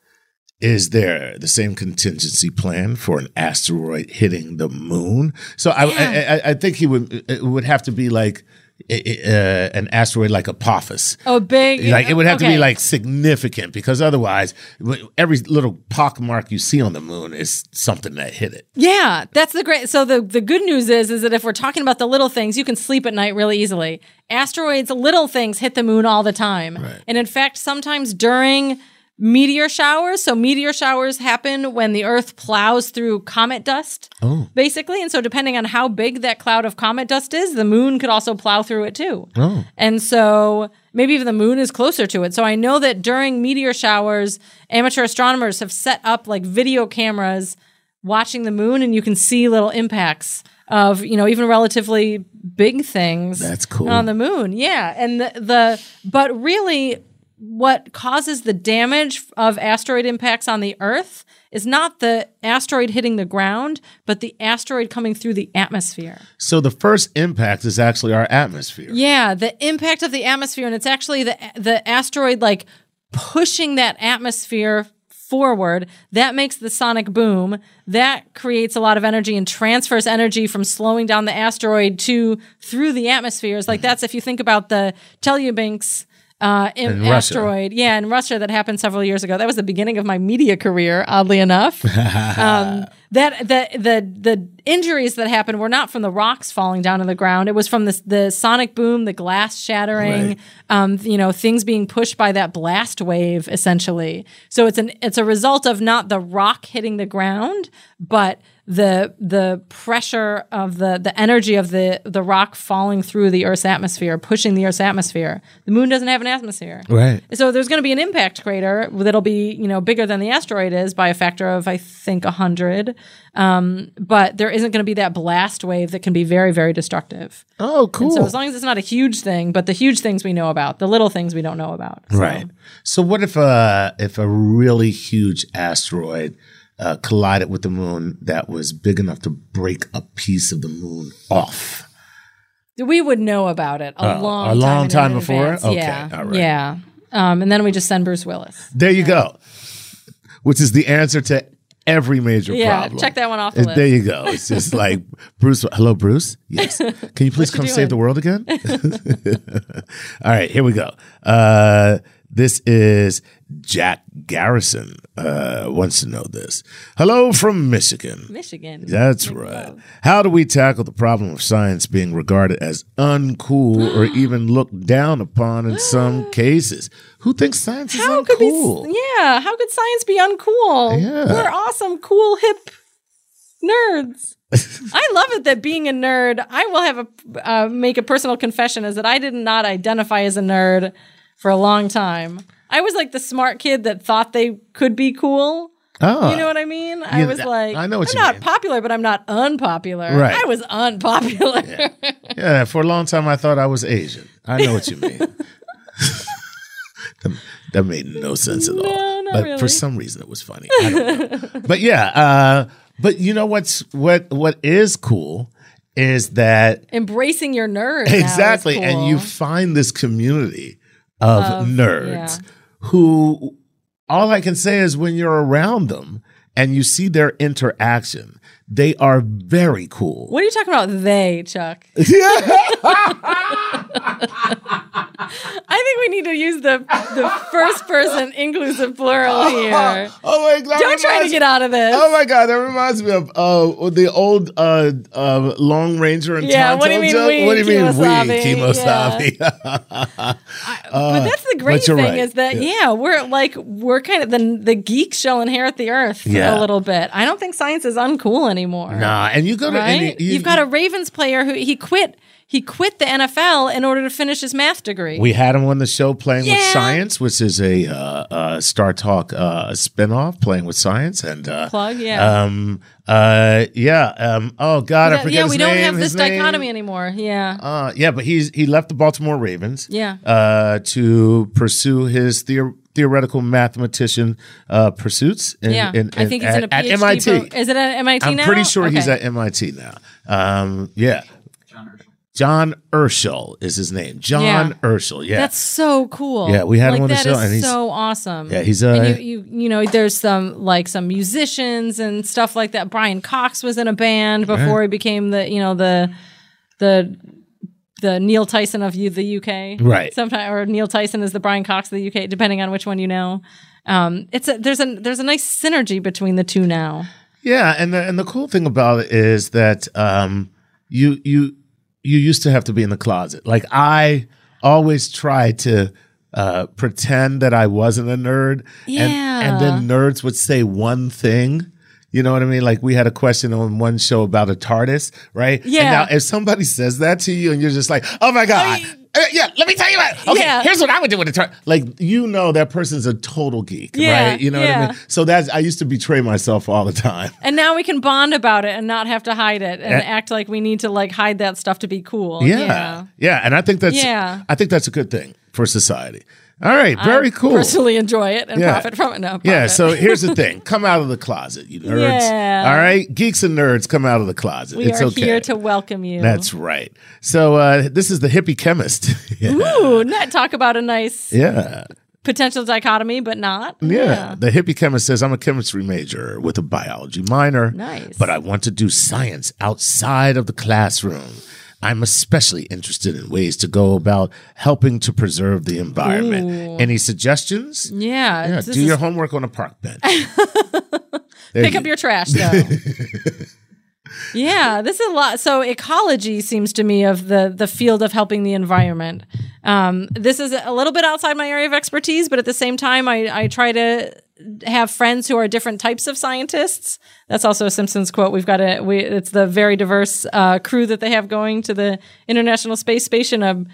Is there the same contingency plan for an asteroid hitting the moon? So I, I, I, I think he would it would have to be like uh, an asteroid like Apophis. oh, big. Like it would have to be like significant because otherwise, every little pock mark you see on the moon is something that hit it. Yeah, that's the great. So the the good news is is that if we're talking about the little things, you can sleep at night really easily. Asteroids, little things hit the moon all the time, and in fact, sometimes during meteor showers. So meteor showers happen when the Earth plows through comet dust, Oh. basically. And so depending on how big that cloud of comet dust is, the moon could also plow through it too. Oh. And so maybe even the moon is closer to it. So I know that during meteor showers, amateur astronomers have set up like video cameras watching the moon and you can see little impacts of, you know, even relatively big things That's cool. on the moon. Yeah. And the, the but really what causes the damage of asteroid impacts on the earth is not the asteroid hitting the ground, but the asteroid coming through the atmosphere. So the first impact is actually our atmosphere. Yeah, the impact of the atmosphere, and it's actually the the asteroid like pushing that atmosphere forward. That makes the sonic boom. That creates a lot of energy and transfers energy from slowing down the asteroid to through the atmospheres. Like mm-hmm. that's if you think about the Chelyabinsk. Uh, in In Russia. asteroid, yeah, in Russia, that happened several years ago. That was the beginning of my media career, oddly enough. [LAUGHS] um, that the the the injuries that happened were not from the rocks falling down on the ground. It was from the the sonic boom, the glass shattering, Right. um, you know, things being pushed by that blast wave, essentially. So it's an it's a result of not the rock hitting the ground, but the the pressure of the the energy of the the rock falling through the Earth's atmosphere, pushing the Earth's atmosphere. The moon doesn't have an atmosphere. Right. So there's going to be an impact crater that'll be, you know, bigger than the asteroid is by a factor of, I think, 100. Um, but there isn't going to be that blast wave that can be very, very destructive. Oh, cool. So as long as it's not a huge thing, but the huge things we know about, the little things we don't know about. So- Right. So what if uh if a really huge asteroid uh, collided with the moon that was big enough to break a piece of the moon off? We would know about it a Oh, long, a long in time before? advance. Okay, Yeah, all right. yeah. Um, and then we just send Bruce Willis. There you go. Which is the answer to every major Yeah, problem. check that one off the Uh, list. There you go. It's just like [LAUGHS] Bruce. Hello, Bruce. Yes. [LAUGHS] Can you please come doing? save the world again? [LAUGHS] All right, here we go. Uh, this is Jack Garrison. Uh, wants to know this. Hello from Michigan. Michigan. That's right. How do we tackle the problem of science being regarded as uncool or [GASPS] even looked down upon in some [GASPS] cases? Who thinks science is How could uncool? be? Yeah. How could science be uncool? Yeah. We're awesome, cool, hip nerds. [LAUGHS] I love it that being a nerd. I will have a uh, make a personal confession is that I did not identify as a nerd for a long time. I was like the smart kid that thought they could be cool. Oh, You know what I mean? I Yeah, was like, I know what I'm you not mean. popular, but I'm not unpopular. Right. I was unpopular. yeah. For a long time, I thought I was Asian. I know what you mean. [LAUGHS] that, that made no sense at all. No, not but really. for some reason, it was funny. I don't know. but yeah, uh, but you know what's what what is cool is that Embracing your nerd. exactly and you find this community of, Of- nerds yeah. who all i can say is when you're around them and you see their interaction they are very cool What are you talking about? They, Chuck. [LAUGHS] [LAUGHS] I think we need to use the the first person inclusive plural [LAUGHS] here. oh my god Don't try to get out of this. Oh my god, that reminds me of uh, the old uh, uh, Lone Ranger and Yeah, Tonto what do you mean joke. we, What do you mean we, Kimosabe? [LAUGHS] but that's the great thing right. is that yeah. we're like we're kind of the the geeks shall inherit the earth Yeah. a little bit. I don't think science is uncool anymore. nah, and you go to right? any, you, You've got a Ravens player who he quit. He quit the NFL in order to finish his math degree. We had him on the show playing with science, which is a uh, uh, Star Talk uh, spinoff, playing with science, and uh, Plug, yeah. um, uh, yeah, um, oh God, I Yeah, forget yeah, we name. don't have this name. dichotomy anymore. Yeah. Uh, yeah, but he's he left the Baltimore Ravens, Yeah. uh, to pursue his theor- theoretical mathematician uh, pursuits. In, Yeah, in, I think he's at, in a at MIT. pro- Is it at MIT I'm now? pretty sure he's at MIT now. Um, yeah. John Urschel is his name. John Yeah. Urschel. Yeah. That's so cool. Yeah, we had like, him on the show, is and he's- so awesome. Yeah, he's, uh, and you, you you know there's some like some musicians and stuff like that. Brian Cox was in a band before he became the you know the the the Neil Tyson of you the UK Right. Sometimes or Neil Tyson is the Brian Cox of the UK depending on which one you know. Um, it's a there's a there's a nice synergy between the two now. Yeah, and the, and the cool thing about it is that um, you you you used to have to be in the closet. Like I always tried to uh, pretend that I wasn't a nerd, and, and then nerds would say one thing. You know what I mean? Like we had a question on one show about a TARDIS, right? And Yeah. now if somebody says that to you, and you're just like, "Oh my god." Uh, yeah, let me tell you what. Okay, Yeah. here's what I would do with a. Like you know, that person's a total geek, Yeah, right? You know what. I mean? So that's I used to betray myself all the time. And now we can bond about it and not have to hide it and Eh. act like we need to like hide that stuff to be cool. Yeah. yeah. And I think that's Yeah. I think that's a good thing for society. All right, very I cool. Personally enjoy it and Yeah. profit from it. No, Yeah, so here's the thing. [LAUGHS] Come out of the closet, you nerds. Yeah. All right? Geeks and nerds come out of the closet. we it's are okay. here to welcome you. That's right. So uh, this is the hippie chemist. yeah. [LAUGHS] Ooh, not talk about a nice yeah. potential dichotomy, but not. Yeah. The hippie chemist says, I'm a chemistry major with a biology minor. Nice. But I want to do science outside of the classroom. I'm especially interested in ways to go about helping to preserve the environment. Ooh. Any suggestions? Yeah. Yeah, do is- your homework on a park bench. [LAUGHS] Pick you- up your trash though. [LAUGHS] yeah, this is a lot. So ecology seems to me of the the field of helping the environment. Um, this is a little bit outside my area of expertise, but at the same time, I, I try to have friends who are different types of scientists. That's also a Simpsons quote. We've got a we, it's the very diverse uh, crew that they have going to the International Space Station. A,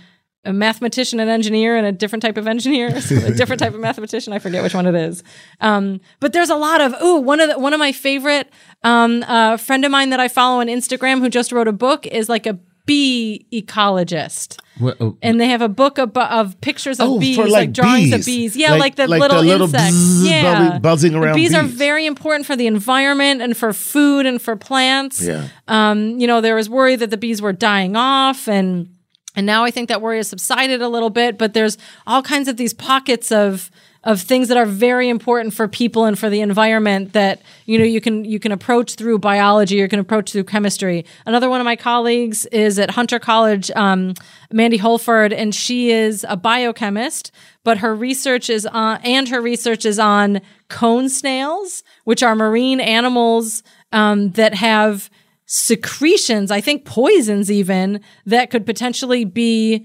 a mathematician, an engineer, and a different type of engineer, [LAUGHS] So a different type of mathematician. I forget which one it is. Um, but there's a lot of ooh. One of the, one of my favorite um, uh, friend of mine that I follow on Instagram who just wrote a book is like a bee ecologist. What, uh, and they have a book of, of pictures of Oh, bees, for, like, like, drawings of bees. bees. Yeah, Like- like, the like little the little insects. yeah, buzzing around bees, are very important for the environment and for food and for plants. Yeah. Um, you know, there was worry that the bees were dying off and and now I think that worry has subsided a little bit, but there's all kinds of these pockets of of things that are very important for people and for the environment that you know you can you can approach through biology you can approach through chemistry. Another one of my colleagues is at hunter college um, mandy holford and she is a biochemist but her research is on and her research is on cone snails which are marine animals um, that have secretions i think poisons even that could potentially be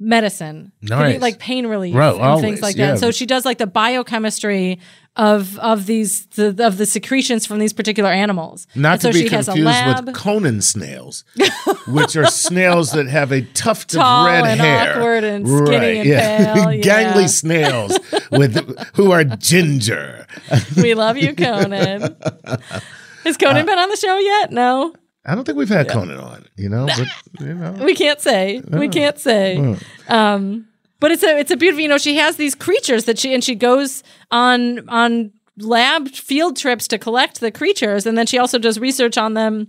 medicine. Could be like pain relief Right, and always, things like yeah. that so she does like the biochemistry of of these the, of the secretions from these particular animals. Not And so to be she has confused with Conan snails, [LAUGHS] which are snails that have a tuft Tall of red and hair, awkward and skinny and pale, [LAUGHS] yeah. gangly snails with who are ginger. we love you conan [LAUGHS] has conan been on the show yet? No. I don't think we've had Conan on, you know, but [LAUGHS] you know, we can't say. We can't say. Um but it's a it's a beautiful you know she has these creatures that she and she goes on on lab field trips to collect the creatures and then she also does research on them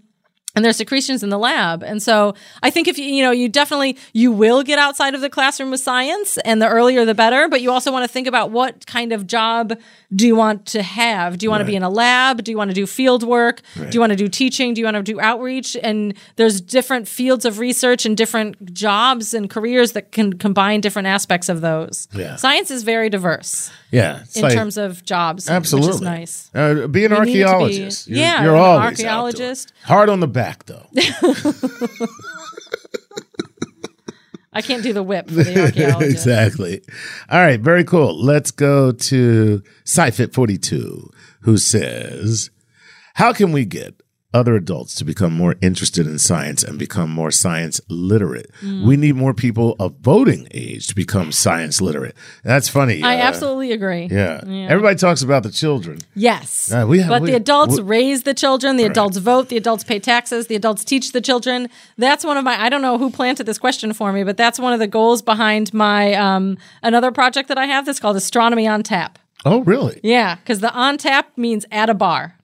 and their secretions in the lab. And so i think if you you know you definitely you will get outside of the classroom with science and the earlier the better but you also want to think about what kind of job do you want to have? Do you want to be in a lab? Do you want to do field work? Do you want to do teaching? Do you want to do outreach? And there's different fields of research and different jobs and careers that can combine different aspects of those. Yeah. science is very diverse yeah, in like- terms of jobs absolutely which is nice. Uh, be an You to be- archaeologist. You're- yeah, you're an always archaeologist. Hard on the back though. [LAUGHS] i can't do the whip for the [LAUGHS] archaeologist exactly. All right, very cool. Let's go to SciFit42, who says, How can we get other adults to become more interested in science and become more science literate? Mm. We need more people of voting age to become science literate. That's funny. I uh, absolutely agree. Yeah. Everybody talks about the children. Yes. Uh, we have- but we- the adults we- raise the children, the adults vote, the adults pay taxes, the adults teach the children. That's one of my I don't know who planted this question for me, but that's one of the goals behind my um another project that I have that's called Astronomy on Tap. Oh, really? Yeah, because the on tap means at a bar.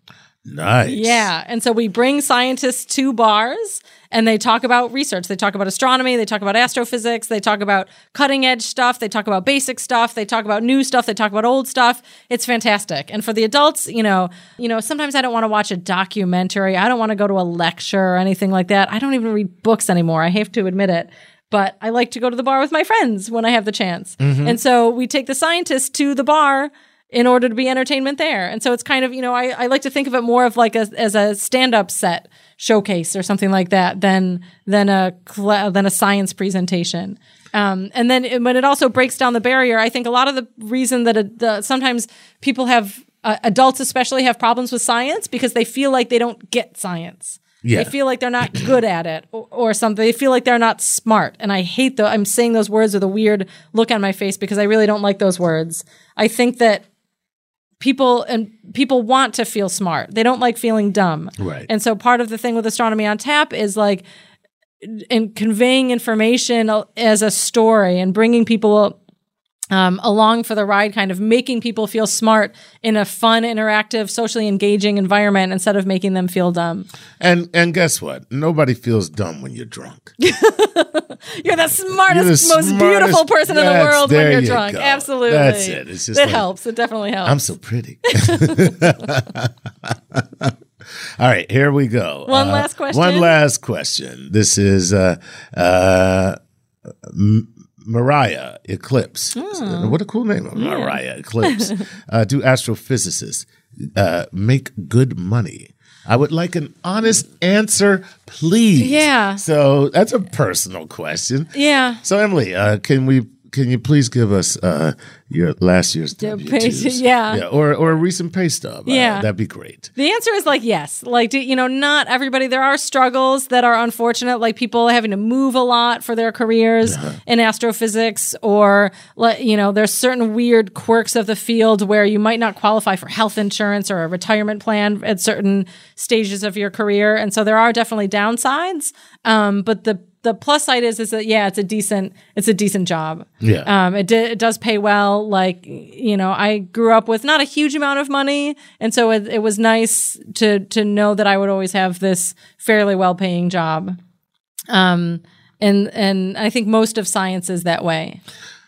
Nice. Yeah. And so we bring scientists to bars and they talk about research. They talk about astronomy, they talk about astrophysics, they talk about cutting edge stuff, they talk about basic stuff, they talk about new stuff, they talk about old stuff. It's fantastic. And for the adults, you know, you know, sometimes I don't want to watch a documentary. I don't want to go to a lecture or anything like that. I don't even read books anymore. I have to admit it. But I like to go to the bar with my friends when I have the chance. Mm-hmm. And so we take the scientists to the bar in order to be entertainment there. And so it's kind of, you know, I, I like to think of it more of like a, as a stand-up set showcase or something like that than than a than a science presentation. Um, and then it, when it also breaks down the barrier, I think a lot of the reason that it, the, sometimes people have uh, adults especially have problems with science because they feel like they don't get science. Yeah. They feel like they're not [CLEARS THROAT] good at it or, or something. They feel like they're not smart. And I hate the I'm saying those words with a weird look on my face because I really don't like those words. I think that people and people want to feel smart. They don't like feeling dumb. Right. And so part of the thing with astronomy on tap is like in conveying information uh, as a story and bringing people um, along for the ride, kind of making people feel smart in a fun, interactive, socially engaging environment instead of making them feel dumb. And and guess what? Nobody feels dumb when you're drunk. [LAUGHS] You're the smartest, the most smartest- beautiful person in the world when you're you drunk. go. Absolutely. That's it. It's just it like- helps. It definitely helps. I'm so pretty. [LAUGHS] All right, here we go. One Uh, last question? One last question. This is uh, uh, M- Mariah Eclipse. Hmm. What a cool name, Mariah [LAUGHS] Eclipse. uh, do astrophysicists uh, make good money? I would like an honest answer, please. Yeah. So that's a personal question. yeah. So Emily, uh, can we? Can you please give us uh, your last year's W-2s? pay- yeah. yeah, or or a recent pay stub? Uh, Yeah. that'd be great. The answer is like yes. Like do, you know, not everybody. There are struggles that are unfortunate, like people having to move a lot for their careers in astrophysics, or like you know, there's certain weird quirks of the field where you might not qualify for health insurance or a retirement plan at certain stages of your career, and so there are definitely downsides. Um, but the the plus side is is that yeah, it's a decent it's a decent job. Yeah. Um, it, d- it does pay well. Like you know, I grew up with not a huge amount of money, and so it, it was nice to to know that I would always have this fairly well paying job. Um, and and I think most of science is that way.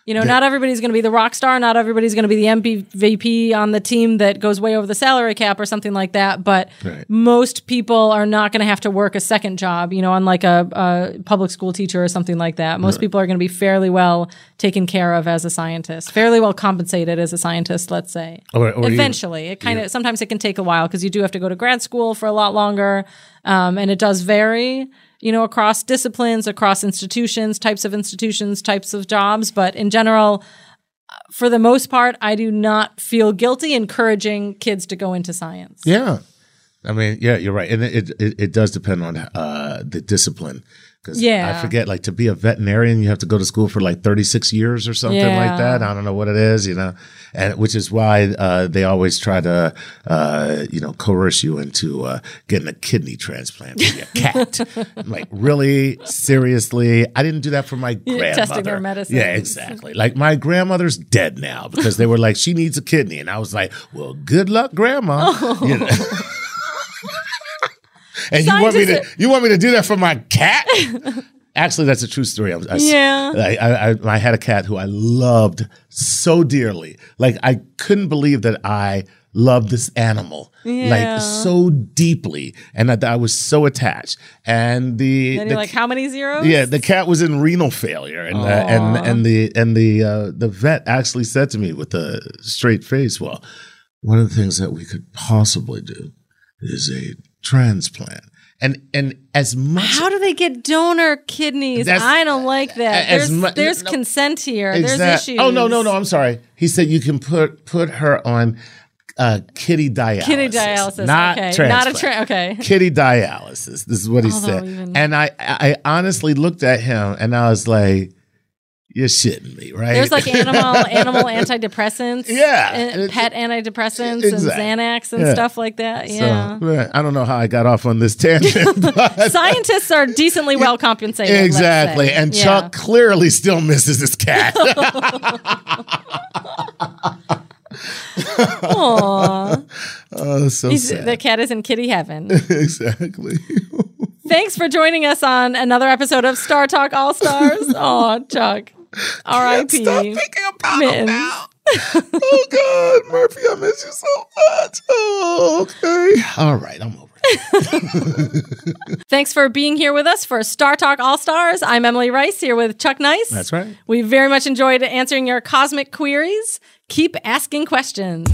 You know, not everybody's going to be the rock star. Not everybody's going to be the MVP on the team that goes way over the salary cap or something like that. But Right. most people are not going to have to work a second job. You know, unlike a, a public school teacher or something like that. Most people are going to be fairly well taken care of as a scientist, fairly well compensated as a scientist. Let's say Or- or even- eventually, it kind of sometimes it can take a while because you do have to go to grad school for a lot longer, um, and it does vary. You know, across disciplines, across institutions, types of institutions, types of jobs, but in general, for the most part, I do not feel guilty encouraging kids to go into science. Yeah. I mean, yeah, you're right, and it it, it does depend on uh, the discipline. Because Yeah. I forget, like to be a veterinarian, you have to go to school for like 36 years or something Yeah. like that. I don't know what it is, you know, and which is why uh, they always try to, uh, you know, coerce you into uh, getting a kidney transplant for your [LAUGHS] cat. I'm like, really, seriously? I didn't do that for my grandmother. testing their medicine. Yeah, exactly. Like my grandmother's dead now because they were like, she needs a kidney, and I was like, well, good luck, grandma. You know? [LAUGHS] [LAUGHS] and you want me to you want me to do that for my cat? Actually, that's a true story. I, I, Yeah. I, I, I had a cat who I loved so dearly. Like I couldn't believe that I loved this animal Yeah. like so deeply, and that I was so attached. And the, And the like, how many zeros? yeah, the cat was in renal failure, and uh, and and the and the uh, the vet actually said to me with a straight face, "Well, one of the things that we could possibly do is a transplant." And and as much How do they get donor kidneys? I don't like that. There's, mu- there's no. consent here. There's issues. Oh no no no! I'm sorry. He said you can put put her on uh, kitty dialysis. Kitty dialysis. not okay. transplant. Not a tra- okay. kitty dialysis. This is what he Although said. even- And I, I honestly looked at him and I was like, "You're shitting me, right?" There's like animal [LAUGHS] animal antidepressants. Yeah. Eh, and pet antidepressants Exact- and Xanax and Yeah. stuff like that. Yeah. yeah, I don't know how I got off on this tangent, [LAUGHS] Scientists are decently well compensated. exactly. And Yeah. Chuck clearly still misses his cat. Aw. [LAUGHS] oh, so He's- sad. the cat is in kitty heaven. exactly. Thanks for joining us on another episode of Star Talk All Stars. Oh, Chuck. R.I.P. Stop thinking about him Mittens. now. [LAUGHS] oh God, Murphy, I miss you so much. Oh, okay. All right, I'm over. it. [LAUGHS] Thanks for being here with us for Star Talk All Stars. I'm Emily Rice here with Chuck Nice. That's right. We very much enjoyed answering your cosmic queries. Keep asking questions.